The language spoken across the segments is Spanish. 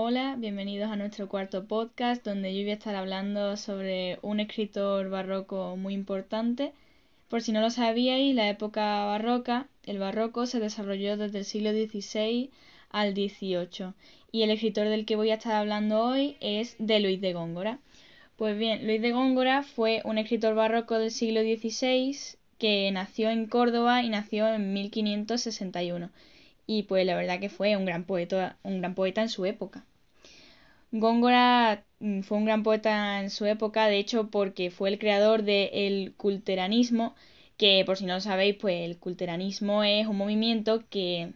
Hola, bienvenidos a nuestro cuarto podcast donde yo voy a estar hablando sobre un escritor barroco muy importante. Por si no lo sabíais, la época barroca, el barroco se desarrolló desde el siglo XVI al XVIII y el escritor del que voy a estar hablando hoy es de Luis de Góngora. Pues bien, Luis de Góngora fue un escritor barroco del siglo XVI que nació en Córdoba y nació en 1561 y pues la verdad que fue un gran poeta, un gran poeta en su época. Góngora mm, fue un gran poeta en su época, de hecho, porque fue el creador del culteranismo, que por si no lo sabéis, pues el culteranismo es un movimiento que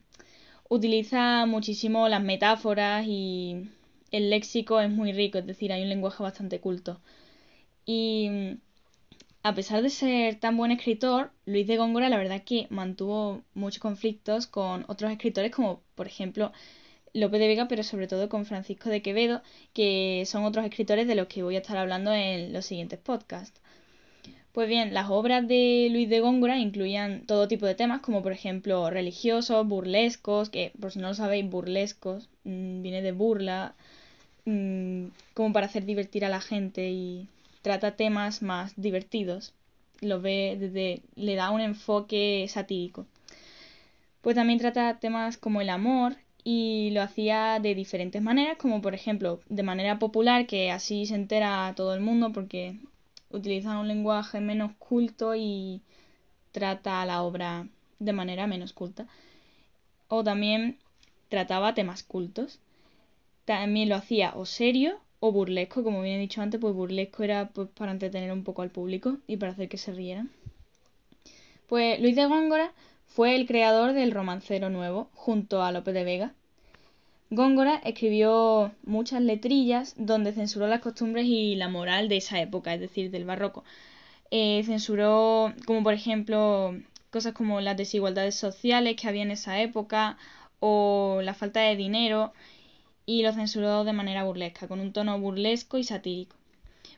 utiliza muchísimo las metáforas y el léxico es muy rico, es decir, hay un lenguaje bastante culto. Y mm, a pesar de ser tan buen escritor, Luis de Góngora la verdad que mantuvo muchos conflictos con otros escritores como por ejemplo Lope de Vega, pero sobre todo con Francisco de Quevedo, que son otros escritores de los que voy a estar hablando en los siguientes podcasts. Pues bien, las obras de Luis de Góngora incluían todo tipo de temas, como por ejemplo religiosos, burlescos, que por si no lo sabéis, burlescos mm, viene de burla, mm, como para hacer divertir a la gente y trata temas más divertidos. Lo ve desde, le da un enfoque satírico. Pues también trata temas como el amor, y lo hacía de diferentes maneras, como por ejemplo de manera popular, que así se entera todo el mundo porque utiliza un lenguaje menos culto y trata la obra de manera menos culta. O también trataba temas cultos. También lo hacía o serio o burlesco, como bien he dicho antes, pues burlesco era pues, para entretener un poco al público y para hacer que se rieran. Pues Luis de Góngora fue el creador del romancero nuevo, junto a Lope de Vega. Góngora escribió muchas letrillas donde censuró las costumbres y la moral de esa época, es decir, del barroco. Eh, censuró, como por ejemplo, cosas como las desigualdades sociales que había en esa época o la falta de dinero y lo censuró de manera burlesca, con un tono burlesco y satírico.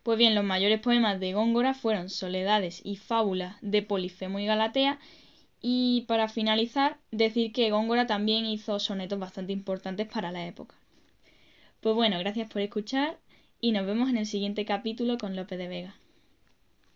Pues bien, los mayores poemas de Góngora fueron Soledades y Fábulas de Polifemo y Galatea y para finalizar, decir que Góngora también hizo sonetos bastante importantes para la época. Pues bueno, gracias por escuchar y nos vemos en el siguiente capítulo con Lope de Vega.